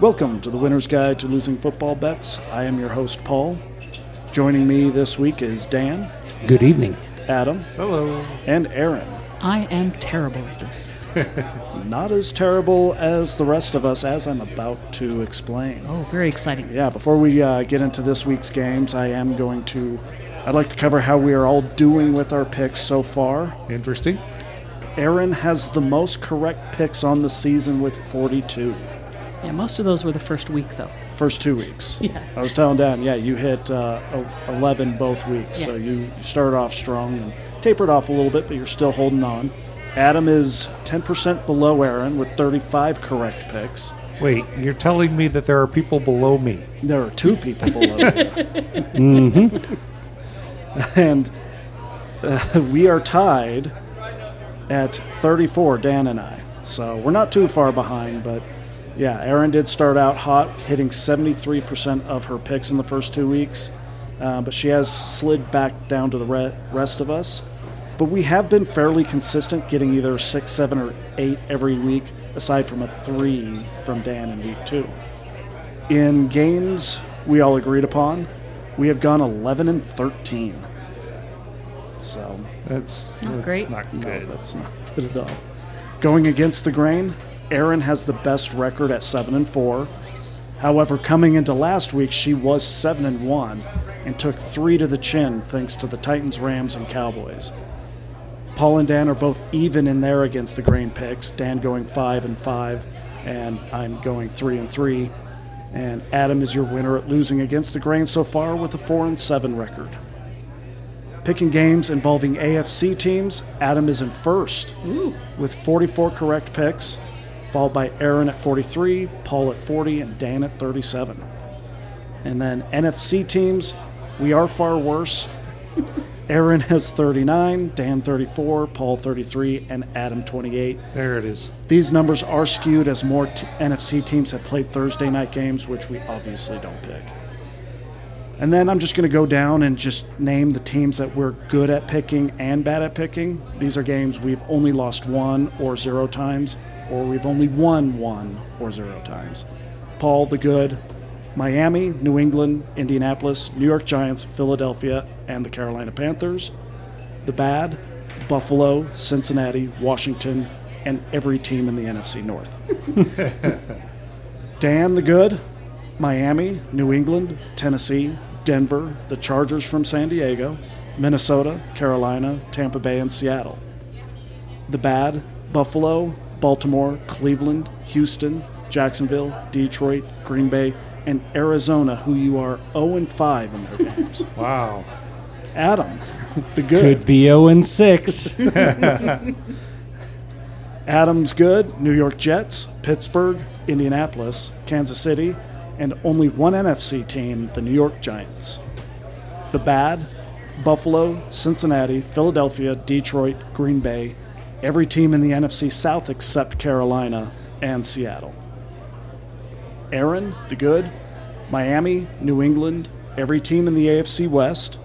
Welcome to the Winner's Guide to Losing Football Bets. I am your host, Paul. Joining me this week is Dan, Good evening. Adam, Hello. and Aaron. I am terrible at this. Not as terrible as the rest of us, as I'm about to explain. Oh, very exciting. Yeah, before we uh, get into this week's games, I am going to. I'd like to cover how we are all doing with our picks so far. Interesting. Aaron has the most correct picks on the season with 42. Yeah, most of those were the first week, though. First two weeks. Yeah. I was telling Dan, yeah, you hit uh, 11 both weeks. So Yeah. you you started off strong and tapered off a little bit, but you're still holding on. Adam is 10% below Aaron with 35 correct picks. Wait, you're telling me that there are people below me? There are two people below you. mm-hmm. And uh, we are tied at 34, Dan and I. So we're not too far behind, but yeah, Erin did start out hot, hitting 73% of her picks in the first two weeks, uh, but she has slid back down to the re- rest of us. But we have been fairly consistent, getting either six, seven, or eight every week, aside from a three from Dan in week two. In games we all agreed upon, we have gone 11 and 13. So That's, Not that's great. Not no, that's not good at all. Going against the grain, Erin has the best record at seven and four. Nice. However, coming into last week, she was seven and one and took three to the chin thanks to the Titans, Rams, and Cowboys. Paul and Dan are both even in there against the grain picks. Dan going five and five, and I'm going three and three. And Adam is your winner at losing against the grain so far with a four and seven record. Picking games involving AFC teams, Adam is in first Ooh, with 44 correct picks, followed by Aaron at 43, Paul at 40, and Dan at 37. And then NFC teams, we are far worse. Aaron has 39, Dan 34, Paul 33, and Adam 28. There it is. These numbers are skewed as more t- NFC teams have played Thursday night games, which we obviously don't pick. And then I'm just going to go down and just name the teams that we're good at picking and bad at picking. These are games we've only lost one or zero times, or we've only won one or zero times. Paul, the good, Miami, New England, Indianapolis, New York Giants, Philadelphia, and the Carolina Panthers. The bad, Buffalo, Cincinnati, Washington, and every team in the NFC North. Dan the Good, Miami, New England, Tennessee, Denver, the Chargers from San Diego, Minnesota, Carolina, Tampa Bay, and Seattle. The bad, Buffalo, Baltimore, Cleveland, Houston, Jacksonville, Detroit, Green Bay, and Arizona, who you are 0 and 5 in their games. Wow. Adam, the good. Could be 0 and 6. Adams good, New York Jets, Pittsburgh, Indianapolis, Kansas City, and only one NFC team, the New York Giants. The bad, Buffalo, Cincinnati, Philadelphia, Detroit, Green Bay, every team in the NFC South except Carolina and Seattle. Aaron, the good, Miami, New England, every team in the AFC West,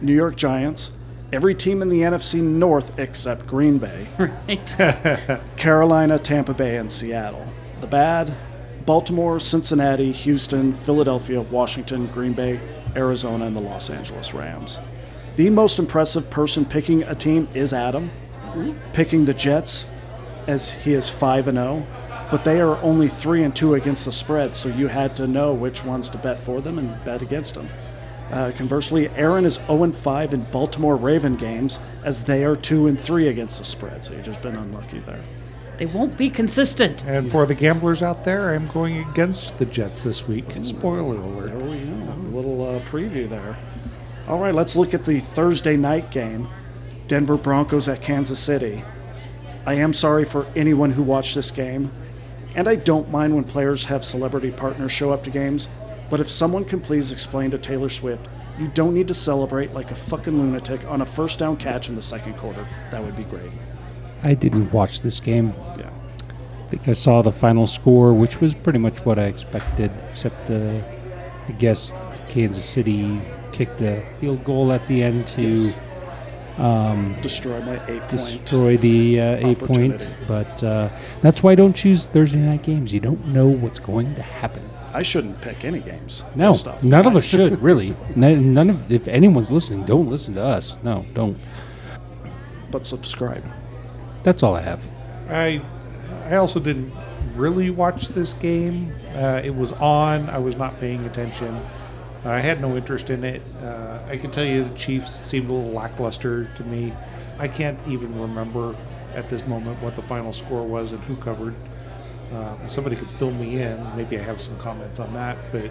New York Giants, every team in the NFC North except Green Bay. right. Carolina, Tampa Bay, and Seattle. The bad Baltimore, Cincinnati, Houston, Philadelphia, Washington, Green Bay, Arizona, and the Los Angeles Rams. The most impressive person picking a team is Adam, picking the Jets as he is 5 and 0, but they are only 3 and 2 against the spread, so you had to know which ones to bet for them and bet against them. Uh, conversely, Aaron is 0 and 5 in Baltimore Raven games as they are 2 and 3 against the spread, so you've just been unlucky there. They won't be consistent. And for the gamblers out there, I'm going against the Jets this week. Spoiler alert. There we go. A little uh, preview there. All right, let's look at the Thursday night game Denver Broncos at Kansas City. I am sorry for anyone who watched this game, and I don't mind when players have celebrity partners show up to games, but if someone can please explain to Taylor Swift, you don't need to celebrate like a fucking lunatic on a first down catch in the second quarter. That would be great. I didn't watch this game. Yeah. I think I saw the final score, which was pretty much what I expected, except uh, I guess Kansas City kicked a field goal at the end to Yes. Destroy my eight point. destroy the uh, eight point. But uh, that's why I don't choose Thursday night games. You don't know what's going to happen. I shouldn't pick any games. No, Stuff. none of us should really. None none of. If anyone's listening, don't listen to us. No, don't. But subscribe. That's all I have. I I also didn't really watch this game. Uh, it was on. I was not paying attention. I had no interest in it. Uh, I can tell you the Chiefs seemed a little lackluster to me. I can't even remember at this moment what the final score was and who covered. Uh, somebody could fill me in. Maybe I have some comments on that, but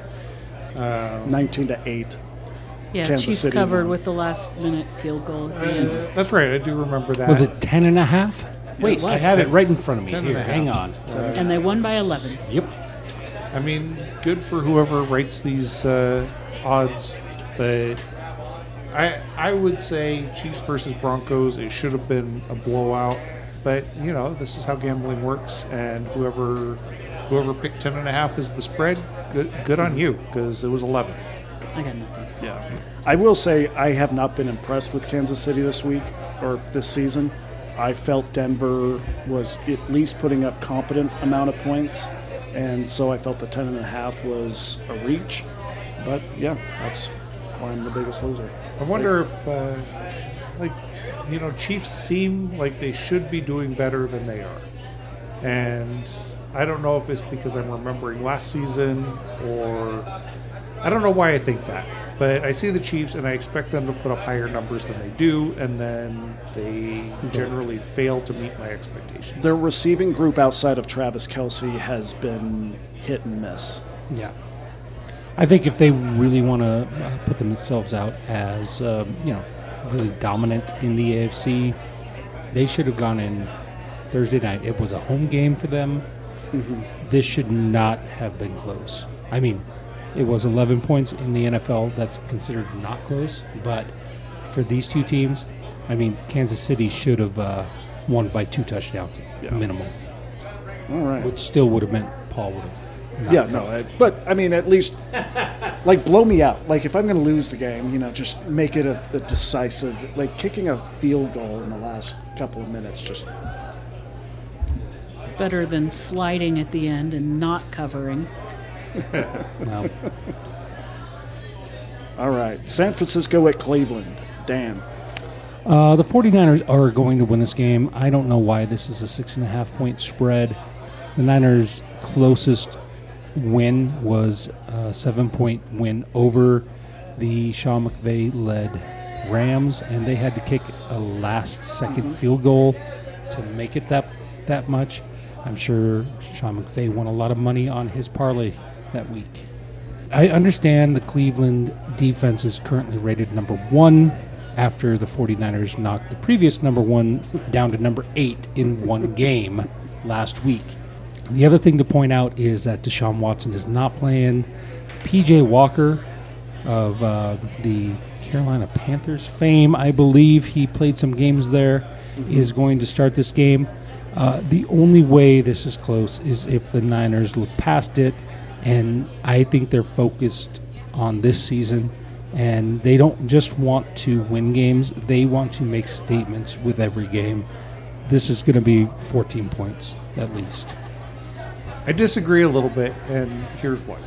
uh, Nineteen to eight. Yeah, Kansas Chiefs City covered won. with the last minute field goal at the end. uh, that's right. I do remember that. Was it ten and a half? Wait, I have it right in front of me. Here, hang on. And they won by 11. Yep. I mean, good for whoever writes these uh, odds, but I I would say Chiefs versus Broncos. It should have been a blowout, but you know this is how gambling works, and whoever whoever picked ten and a half is the spread, good good on you because it was eleven. I got nothing. Yeah. I will say I have not been impressed with Kansas City this week or this season. I felt Denver was at least putting up competent amount of points, and so I felt the ten and a half was a reach. But yeah, that's why I'm the biggest loser. I wonder if uh, like you know Chiefs seem like they should be doing better than they are, and I don't know if it's because I'm remembering last season or I don't know why I think that. But I see the Chiefs and I expect them to put up higher numbers than they do, and then they generally fail to meet my expectations. Their receiving group outside of Travis Kelce has been hit and miss. Yeah. I think if they really want to uh, put themselves out as, um, you know, really dominant in the AFC, they should have gone in Thursday night. It was a home game for them. This should not have been close. I mean, it was 11 points in the NFL. That's considered not close. But for these two teams, I mean, Kansas City should have uh, won by two touchdowns Yeah. minimum, All right. which still would have meant Paul would have. Not yeah, no, I, but I mean, at least, like, blow me out. Like, if I'm going to lose the game, you know, just make it a, a decisive, like, kicking a field goal in the last couple of minutes. Just Better than sliding at the end and not covering. No. all right. San Francisco at Cleveland. Dan. Uh, the 49ers are going to win this game. I don't know why this is a six and a half point spread. The Niners' closest win was a seven point win over the Sean McVay led Rams, and they had to kick a last 2nd mm-hmm. field goal to make it that that much. I'm sure Sean McVay won a lot of money on his parlay that week. I understand the Cleveland defense is currently rated number one after the 49ers knocked the previous number one down to number eight in one game last week. The other thing to point out is that Deshaun Watson is not playing. PJ Walker of uh, the Carolina Panthers fame, I believe he played some games there, is going to start this game. Uh, the only way this is close is if the Niners look past it, and I think they're focused on this season, and they don't just want to win games; they want to make statements with every game. This is going to be 14 points at least. I disagree a little bit, and here's why.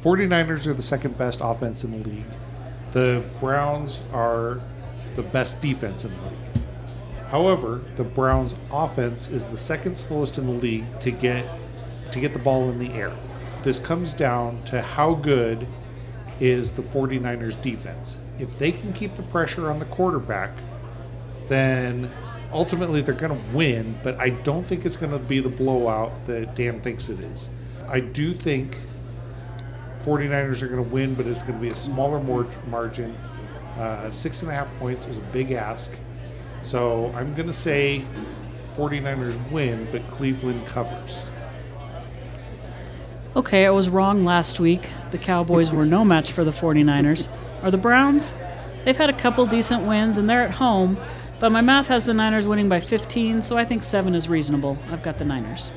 49ers are the second best offense in the league. The Browns are the best defense in the league. However, the Browns offense is the second slowest in the league to get to get the ball in the air. This comes down to how good is the 49ers defense. If they can keep the pressure on the quarterback, then ultimately they're going to win, but I don't think it's going to be the blowout that Dan thinks it is. I do think 49ers are going to win, but it's going to be a smaller mar- margin. Uh, six and a half points is a big ask. So I'm going to say 49ers win, but Cleveland covers. Okay, I was wrong last week. The Cowboys were no match for the 49ers. Are the Browns? They've had a couple decent wins and they're at home, but my math has the Niners winning by 15, so I think 7 is reasonable. I've got the Niners.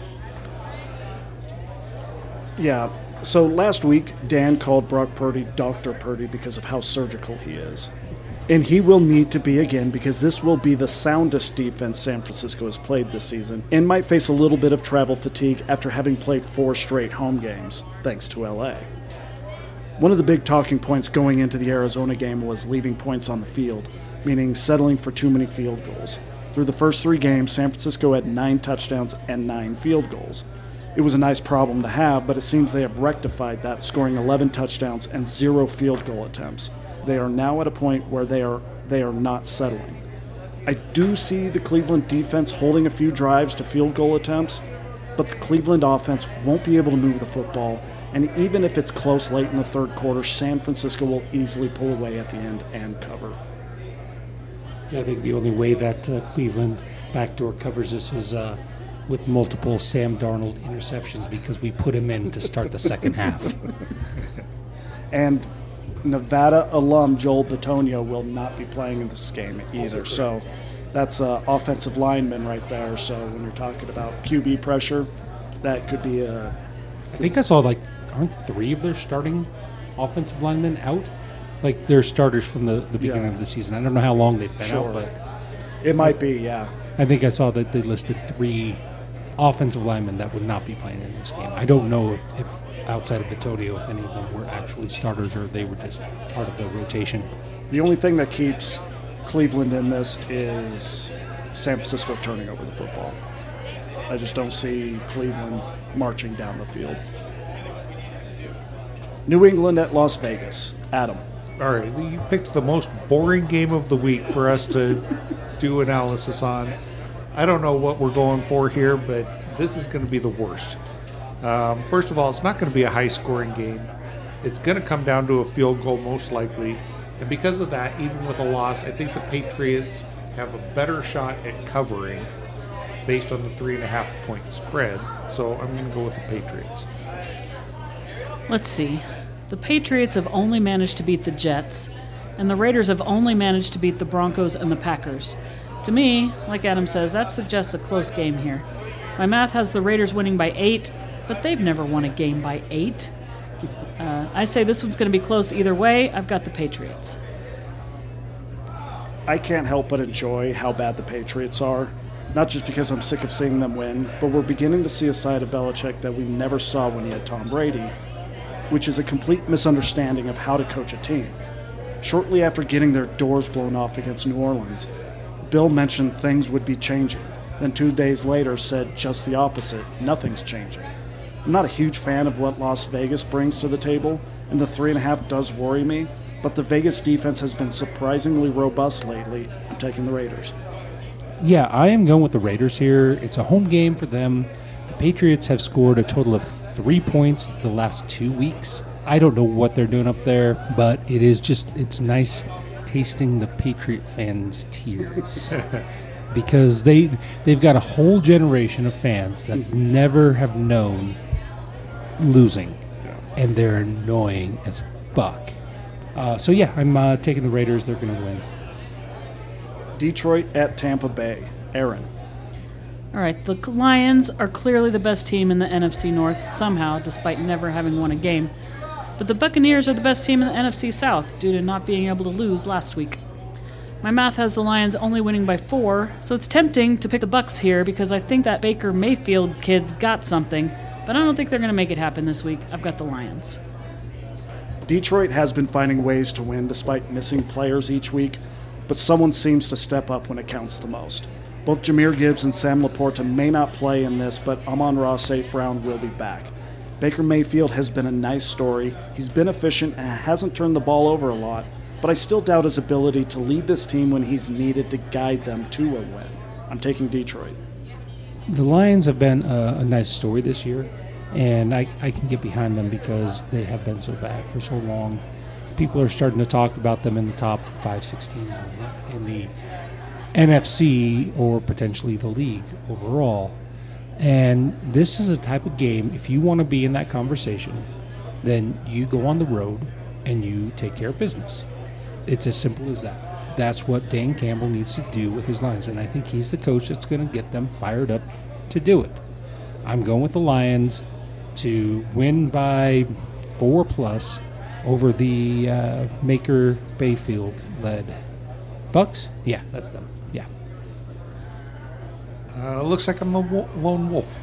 Yeah. So last week, Dan called Brock Purdy Dr. Purdy because of how surgical he is. And he will need to be again because this will be the soundest defense San Francisco has played this season and might face a little bit of travel fatigue after having played four straight home games, thanks to LA. One of the big talking points going into the Arizona game was leaving points on the field, meaning settling for too many field goals. Through the first three games, San Francisco had nine touchdowns and nine field goals. It was a nice problem to have, but it seems they have rectified that, scoring 11 touchdowns and zero field goal attempts. They are now at a point where they are they are not settling. I do see the Cleveland defense holding a few drives to field goal attempts, but the Cleveland offense won't be able to move the football, and even if it's close late in the third quarter, San Francisco will easily pull away at the end and cover. Yeah, I think the only way that uh, Cleveland backdoor covers this is uh, with multiple Sam Darnold interceptions because we put him in to start the second half. And Nevada alum Joel Bitonio will not be playing in this game either. So that's uh, offensive lineman right there. So when you're talking about QB pressure, that could be a I think I saw like aren't three of their starting offensive linemen out? Like they're starters from the, the beginning Yeah. of the season. I don't know how long they've been Sure. out, but it might be yeah. I think I saw that they listed three offensive linemen that would not be playing in this game. I don't know if, if outside of Bitonio, if any of them were actually starters or they were just part of the rotation. The only thing that keeps Cleveland in this is San Francisco turning over the football. I just don't see Cleveland marching down the field. New England at Las Vegas. Adam. All right, you picked the most boring game of the week for us to do analysis on. I don't know what we're going for here, but this is going to be the worst. Um, first of all, it's not going to be a high scoring game. It's going to come down to a field goal, most likely. And because of that, even with a loss, I think the Patriots have a better shot at covering based on the three and a half point spread. So I'm going to go with the Patriots. Let's see. The Patriots have only managed to beat the Jets, and the Raiders have only managed to beat the Broncos and the Packers. To me, like Adam says, that suggests a close game here. My math has the Raiders winning by eight, but they've never won a game by eight. Uh, I say this one's going to be close either way. I've got the Patriots. I can't help but enjoy how bad the Patriots are. Not just because I'm sick of seeing them win, but we're beginning to see a side of Belichick that we never saw when he had Tom Brady, which is a complete misunderstanding of how to coach a team. Shortly after getting their doors blown off against New Orleans, Bill mentioned things would be changing, then two days later said just the opposite nothing's changing. I'm not a huge fan of what Las Vegas brings to the table, and the three and a half does worry me, but the Vegas defense has been surprisingly robust lately. I'm taking the Raiders. Yeah, I am going with the Raiders here. It's a home game for them. Patriots have scored a total of three points the last two weeks. I don't know what they're doing up there, but it is just, it's nice tasting the Patriot fans' tears. because they they've got a whole generation of fans that never have known losing, and they're annoying as fuck. Uh, so yeah, I'm uh, taking the Raiders. They're going to win. Detroit at Tampa Bay. Aaron. All right, the Lions are clearly the best team in the NFC North somehow, despite never having won a game. But the Buccaneers are the best team in the NFC South due to not being able to lose last week. My math has the Lions only winning by four, so it's tempting to pick the Bucks here because I think that Baker Mayfield kid's got something, but I don't think they're going to make it happen this week. I've got the Lions. Detroit has been finding ways to win despite missing players each week, but someone seems to step up when it counts the most. Both Jahmyr Gibbs and Sam LaPorta may not play in this, but Amon-Ra St. Brown will be back. Baker Mayfield has been a nice story. He's been efficient and hasn't turned the ball over a lot, but I still doubt his ability to lead this team when he's needed to guide them to a win. I'm taking Detroit. The Lions have been a, a nice story this year, and I, I can get behind them because they have been so bad for so long. People are starting to talk about them in the top five, six teams in the NFC or potentially the league overall. And this is a type of game, if you want to be in that conversation, then you go on the road and you take care of business. It's as simple as that. That's what Dan Campbell needs to do with his Lions, and I think he's the coach that's going to get them fired up to do it. I'm going with the Lions to win by four plus over the uh, Maker Bayfield led Bucks? Yeah, that's them. Yeah. Uh, looks like I'm the wo- lone wolf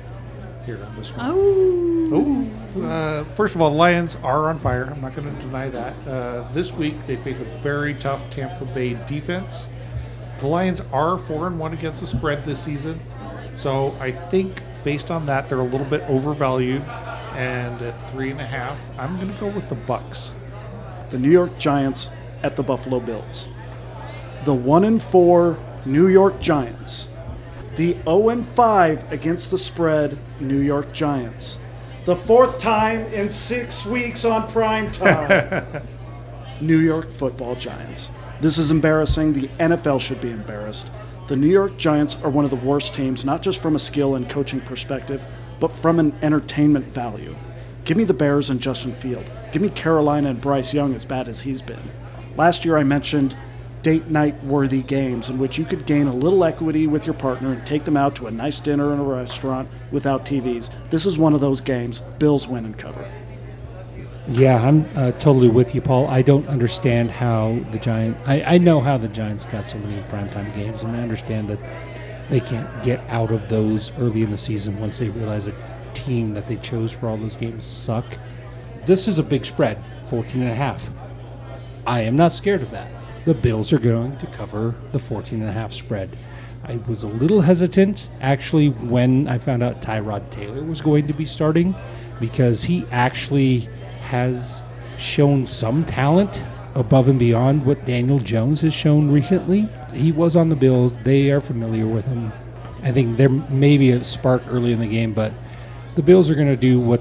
here on this one. Oh. Oh, uh, first of all, the Lions are on fire. I'm not going to deny that. Uh, this week they face a very tough Tampa Bay defense. The Lions are four and one against the spread this season, so I think based on that they're a little bit overvalued. And at three and a half, I'm going to go with the Bucks. The New York Giants at the Buffalo Bills. The 1 and 4 New York Giants. The 0 5 against the spread New York Giants. The fourth time in 6 weeks on prime time. New York Football Giants. This is embarrassing. The NFL should be embarrassed. The New York Giants are one of the worst teams, not just from a skill and coaching perspective, but from an entertainment value. Give me the Bears and Justin Field. Give me Carolina and Bryce Young as bad as he's been. Last year I mentioned date night worthy games in which you could gain a little equity with your partner and take them out to a nice dinner in a restaurant without TVs. This is one of those games. Bills win and cover. Yeah, I'm uh, totally with you, Paul. I don't understand how the Giant. I, I know how the Giants got so many primetime games, and I understand that they can't get out of those early in the season once they realize the team that they chose for all those games suck. This is a big spread, 14 and a half. I am not scared of that. The Bills are going to cover the 14 and a half spread. I was a little hesitant actually when I found out Tyrod Taylor was going to be starting because he actually has shown some talent above and beyond what Daniel Jones has shown recently. He was on the Bills. They are familiar with him. I think there may be a spark early in the game, but the Bills are going to do what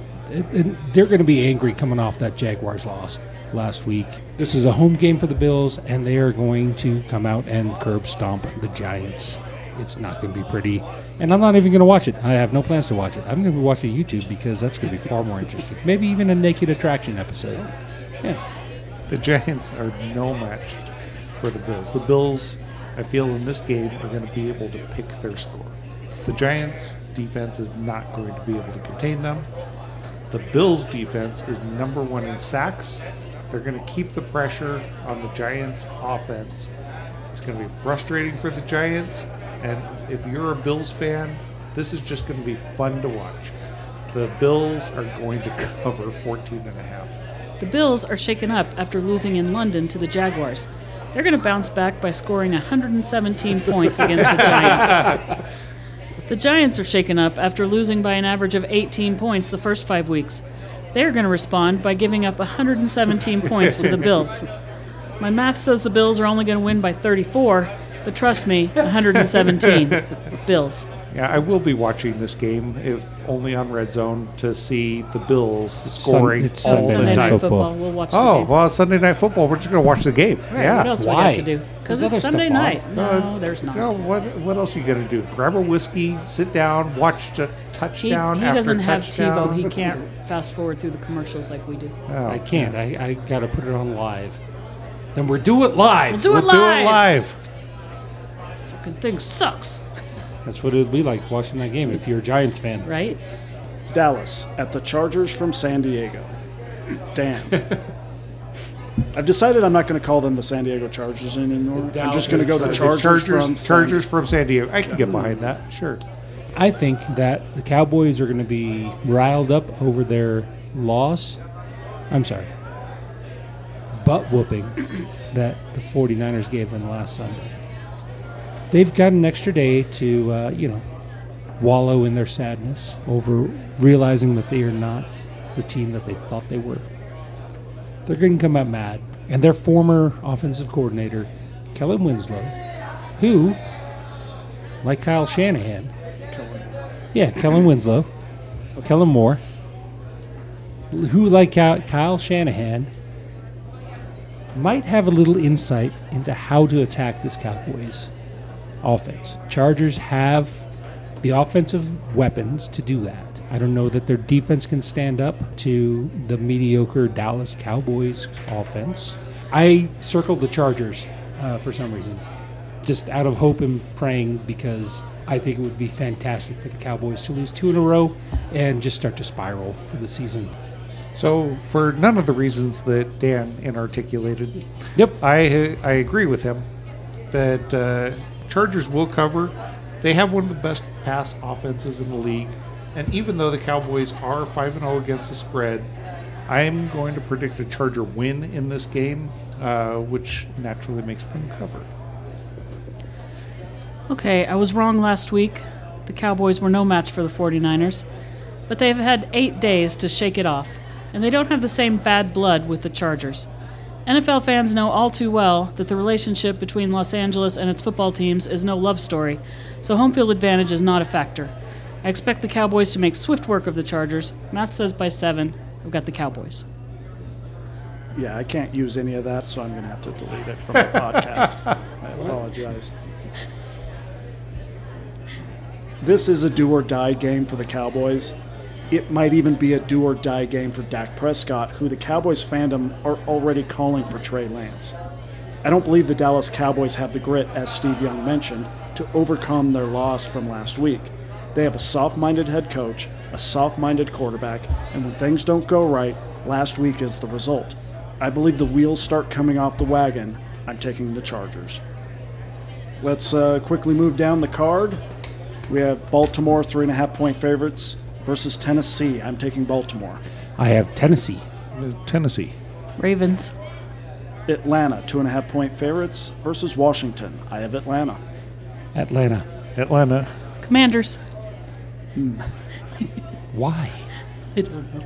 they're going to be angry coming off that Jaguars loss last week. This is a home game for the Bills, and they are going to come out and curb stomp the Giants. It's not going to be pretty, and I'm not even going to watch it. I have no plans to watch it. I'm going to be watching YouTube because that's going to be far more interesting. Maybe even a Naked Attraction episode. Yeah. The Giants are no match for the Bills. The Bills, I feel, in this game are going to be able to pick their score. The Giants' defense is not going to be able to contain them. The Bills' defense is number one in sacks. They're going to keep the pressure on the Giants' offense. It's going to be frustrating for the Giants. And if you're a Bills fan, this is just going to be fun to watch. The Bills are going to cover 14 and a half. The Bills are shaken up after losing in London to the Jaguars. They're going to bounce back by scoring 117 points against the Giants. The Giants are shaken up after losing by an average of 18 points the first five weeks. They're going to respond by giving up 117 points to the Bills. My math says the Bills are only going to win by 34, but trust me, 117. Bills. Yeah, I will be watching this game, if only on Red Zone, to see the Bills scoring it's all Sunday the Night time. Football. Football. We'll watch the Oh, game. well, Sunday Night Football. We're just going to watch the game. Right, yeah. What else Why? we got to do? Because it's Sunday stuff on. night. No, Uh, there's not. You know, what, what else are you going to do? Grab a whiskey, sit down, watch a he touchdown he after doesn't have touchdown. TiVo. He can't fast forward through the commercials like we do. Oh, I can't. I, I got to put it on live. Then we're do it live. We'll do We'll it do it live. Fucking thing sucks, That's what it would be like watching that game if you're a Giants fan. right? Dallas at the Chargers from San Diego. Damn. I've decided I'm not going to call them the San Diego Chargers anymore. I'm just going to go the The Chargers, Chargers, from San- Chargers from San Diego. I can get behind that. Sure. I think that the Cowboys are going to be riled up over their loss. I'm sorry. Butt whooping that the 49ers gave them last Sunday. They've got an extra day to, uh, you know, wallow in their sadness over realizing that they are not the team that they thought they were. They're going to come out mad. And their former offensive coordinator, Kellen Winslow, who, like Kyle Shanahan, yeah, Kellen Winslow, Kellen Moore, who, like Kyle Shanahan, might have a little insight into how to attack this Cowboys offense. Chargers have the offensive weapons to do that. I don't know that their defense can stand up to the mediocre Dallas Cowboys offense. I circled the Chargers uh, for some reason, just out of hope and praying because I think it would be fantastic for the Cowboys to lose two in a row and just start to spiral for the season. So, for none of the reasons that Dan inarticulated, Yep. I I agree with him. that uh, Chargers will cover. They have one of the best pass offenses in the league, and even though the Cowboys are five and zero against the spread, I'm going to predict a Charger win in this game, uh, which naturally makes them cover. Okay, I was wrong last week. The Cowboys were no match for the 49ers, but they've had eight days to shake it off, and they don't have the same bad blood with the Chargers. NFL fans know all too well that the relationship between Los Angeles and its football teams is no love story, so home field advantage is not a factor. I expect the Cowboys to make swift work of the Chargers. Math says by seven. I've got the Cowboys. Yeah, I can't use any of that, so I'm going to have to delete it from the podcast. I apologize. This is a do or die game for the Cowboys. It might even be a do or die game for Dak Prescott, who the Cowboys fandom are already calling for Trey Lance. I don't believe the Dallas Cowboys have the grit, as Steve Young mentioned, to overcome their loss from last week. They have a soft minded head coach, a soft minded quarterback, and when things don't go right, last week is the result. I believe the wheels start coming off the wagon. I'm taking the Chargers. Let's uh, quickly move down the card. We have Baltimore, three and a half point favorites, versus Tennessee. I'm taking Baltimore. I have Tennessee. Tennessee. Ravens. Atlanta, two and a half point favorites, versus Washington. I have Atlanta. Atlanta. Atlanta. Commanders. Hmm. Why? I don't know.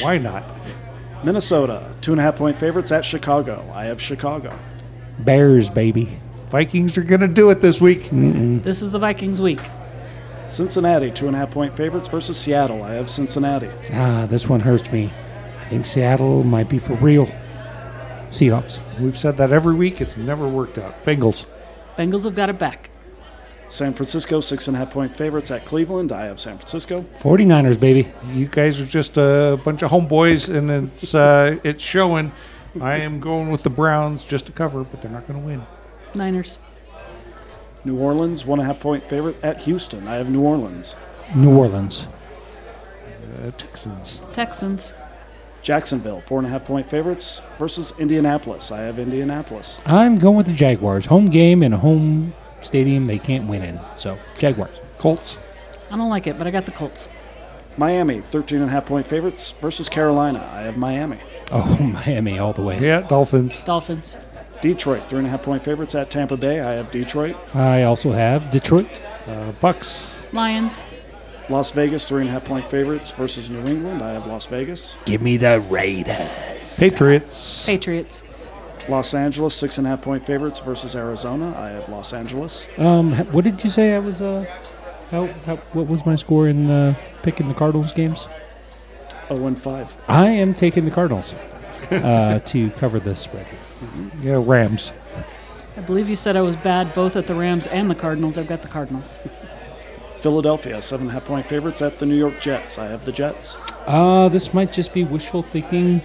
Why not? Minnesota, two and a half point favorites at Chicago. I have Chicago. Bears, baby. Vikings are going to do it this week. This is the Vikings week. Cincinnati, two and a half point favorites versus Seattle. I have Cincinnati. Ah, this one hurts me. I think Seattle might be for real. Seahawks. We've said that every week. It's never worked out. Bengals. Bengals have got it back. San Francisco, six and a half point favorites at Cleveland. I have San Francisco. 49ers, baby. You guys are just a bunch of homeboys, and it's uh, it's showing. I am going with the Browns just to cover, but they're not going to win. Niners. New Orleans, one and a half point favorite at Houston. I have New Orleans. New Orleans. Uh, Texans. Texans. Jacksonville, four and a half point favorites versus Indianapolis. I have Indianapolis. I'm going with the Jaguars. Home game in a home stadium they can't win in. So, Jaguars. Colts. I don't like it, but I got the Colts. Miami, 13 and a half point favorites versus Carolina. I have Miami. Oh, Miami all the way. Yeah, Dolphins. Dolphins. Detroit, three and a half point favorites at Tampa Bay. I have Detroit. I also have Detroit. Uh, Bucks. Lions. Las Vegas, three and a half point favorites versus New England. I have Las Vegas. Give me the Raiders. Patriots. Patriots. Los Angeles, six and a half point favorites versus Arizona. I have Los Angeles. Um, what did you say? I was uh, how, how what was my score in uh, picking the Cardinals games? 0 and 5. I am taking the Cardinals uh, to cover the spread. Yeah, Rams. I believe you said I was bad both at the Rams and the Cardinals. I've got the Cardinals. Philadelphia, seven and a half point favorites at the New York Jets. I have the Jets. Uh, this might just be wishful thinking,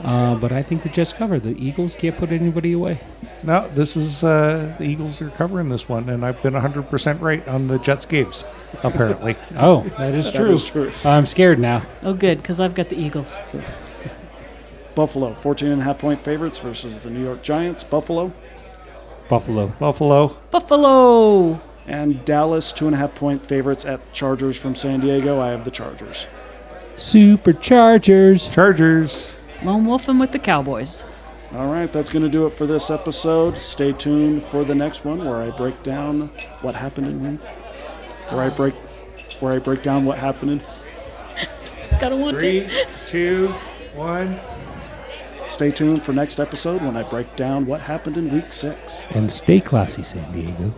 uh, but I think the Jets cover. The Eagles can't put anybody away. No, this is uh, the Eagles are covering this one, and I've been 100% right on the Jets games, apparently. Oh, that is true. is true. I'm scared now. Oh, good, because I've got the Eagles. Buffalo, 14 and a half point favorites versus the New York Giants. Buffalo. Buffalo. Buffalo. Buffalo. And Dallas, two and a half point favorites at Chargers from San Diego. I have the Chargers. Superchargers. Chargers. Chargers. Lone Wolfing with the Cowboys. All right, that's going to do it for this episode. Stay tuned for the next one where I break down what happened in week. Where I break, where I break down what happened in. Gotta want Three, it. two, one. Stay tuned for next episode when I break down what happened in week six. And stay classy, San Diego.